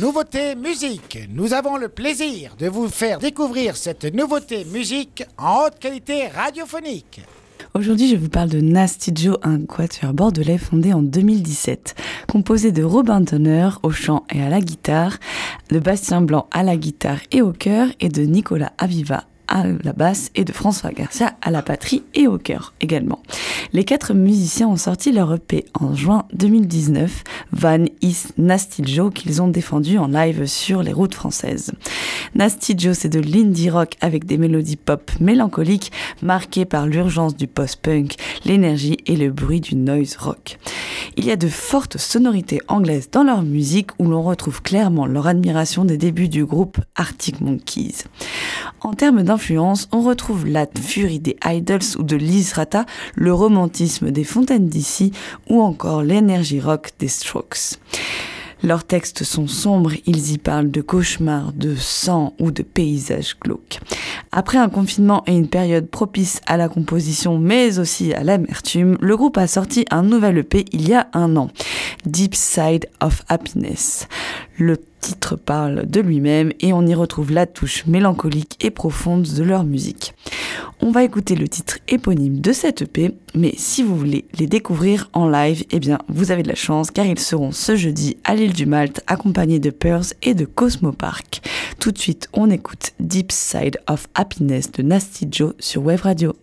Nouveauté musique. Nous avons le plaisir de vous faire découvrir cette nouveauté musique en haute qualité radiophonique. Aujourd'hui, je vous parle de Nasty Joe, un quatuor bordelais fondé en 2017, composé de Robin Donner au chant et à la guitare, de Bastien Blanc à la guitare et au chœur, et de Nicolas Aviva à la basse et de François Garcia à la patrie et au chœur également. Les quatre musiciens ont sorti leur EP en juin 2019, Van Is Nasty Joe, qu'ils ont défendu en live sur les routes françaises. Nasty Joe, c'est de l'indie rock avec des mélodies pop mélancoliques marquées par l'urgence du post-punk, l'énergie et le bruit du noise rock. Il y a de fortes sonorités anglaises dans leur musique où l'on retrouve clairement leur admiration des débuts du groupe Arctic Monkeys. En termes on retrouve la furie des Idols ou de Liz Rata, le romantisme des Fontaines d'ici ou encore l'énergie rock des Strokes. Leurs textes sont sombres, ils y parlent de cauchemars, de sang ou de paysages glauques. Après un confinement et une période propice à la composition mais aussi à l'amertume, le groupe a sorti un nouvel EP il y a un an, Deep Side of Happiness. Le titre parle de lui-même et on y retrouve la touche mélancolique et profonde de leur musique. On va écouter le titre éponyme de cette EP, mais si vous voulez les découvrir en live, eh bien vous avez de la chance car ils seront ce jeudi à l'île du Malte accompagnés de Pearls et de Cosmo Park. Tout de suite, on écoute Deep Side of Happiness de Nasty Joe sur Wave Radio.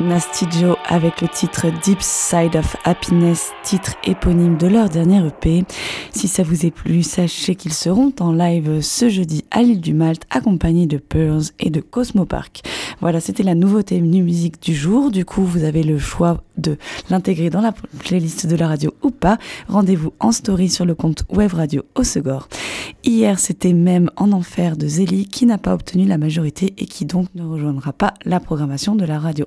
Nasty Joe avec le titre Deep Side of Happiness, titre éponyme de leur dernière EP. Si ça vous est plu, sachez qu'ils seront en live ce jeudi à l'île du Malte, accompagnés de Pearls et de Cosmo Park. Voilà, c'était la nouveauté musique du jour. Du coup, vous avez le choix de l'intégrer dans la playlist de la radio ou pas. Rendez-vous en story sur le compte Web Radio Osegor. Hier, c'était même En Enfer de Zélie qui n'a pas obtenu la majorité et qui donc ne rejoindra pas la programmation de la radio.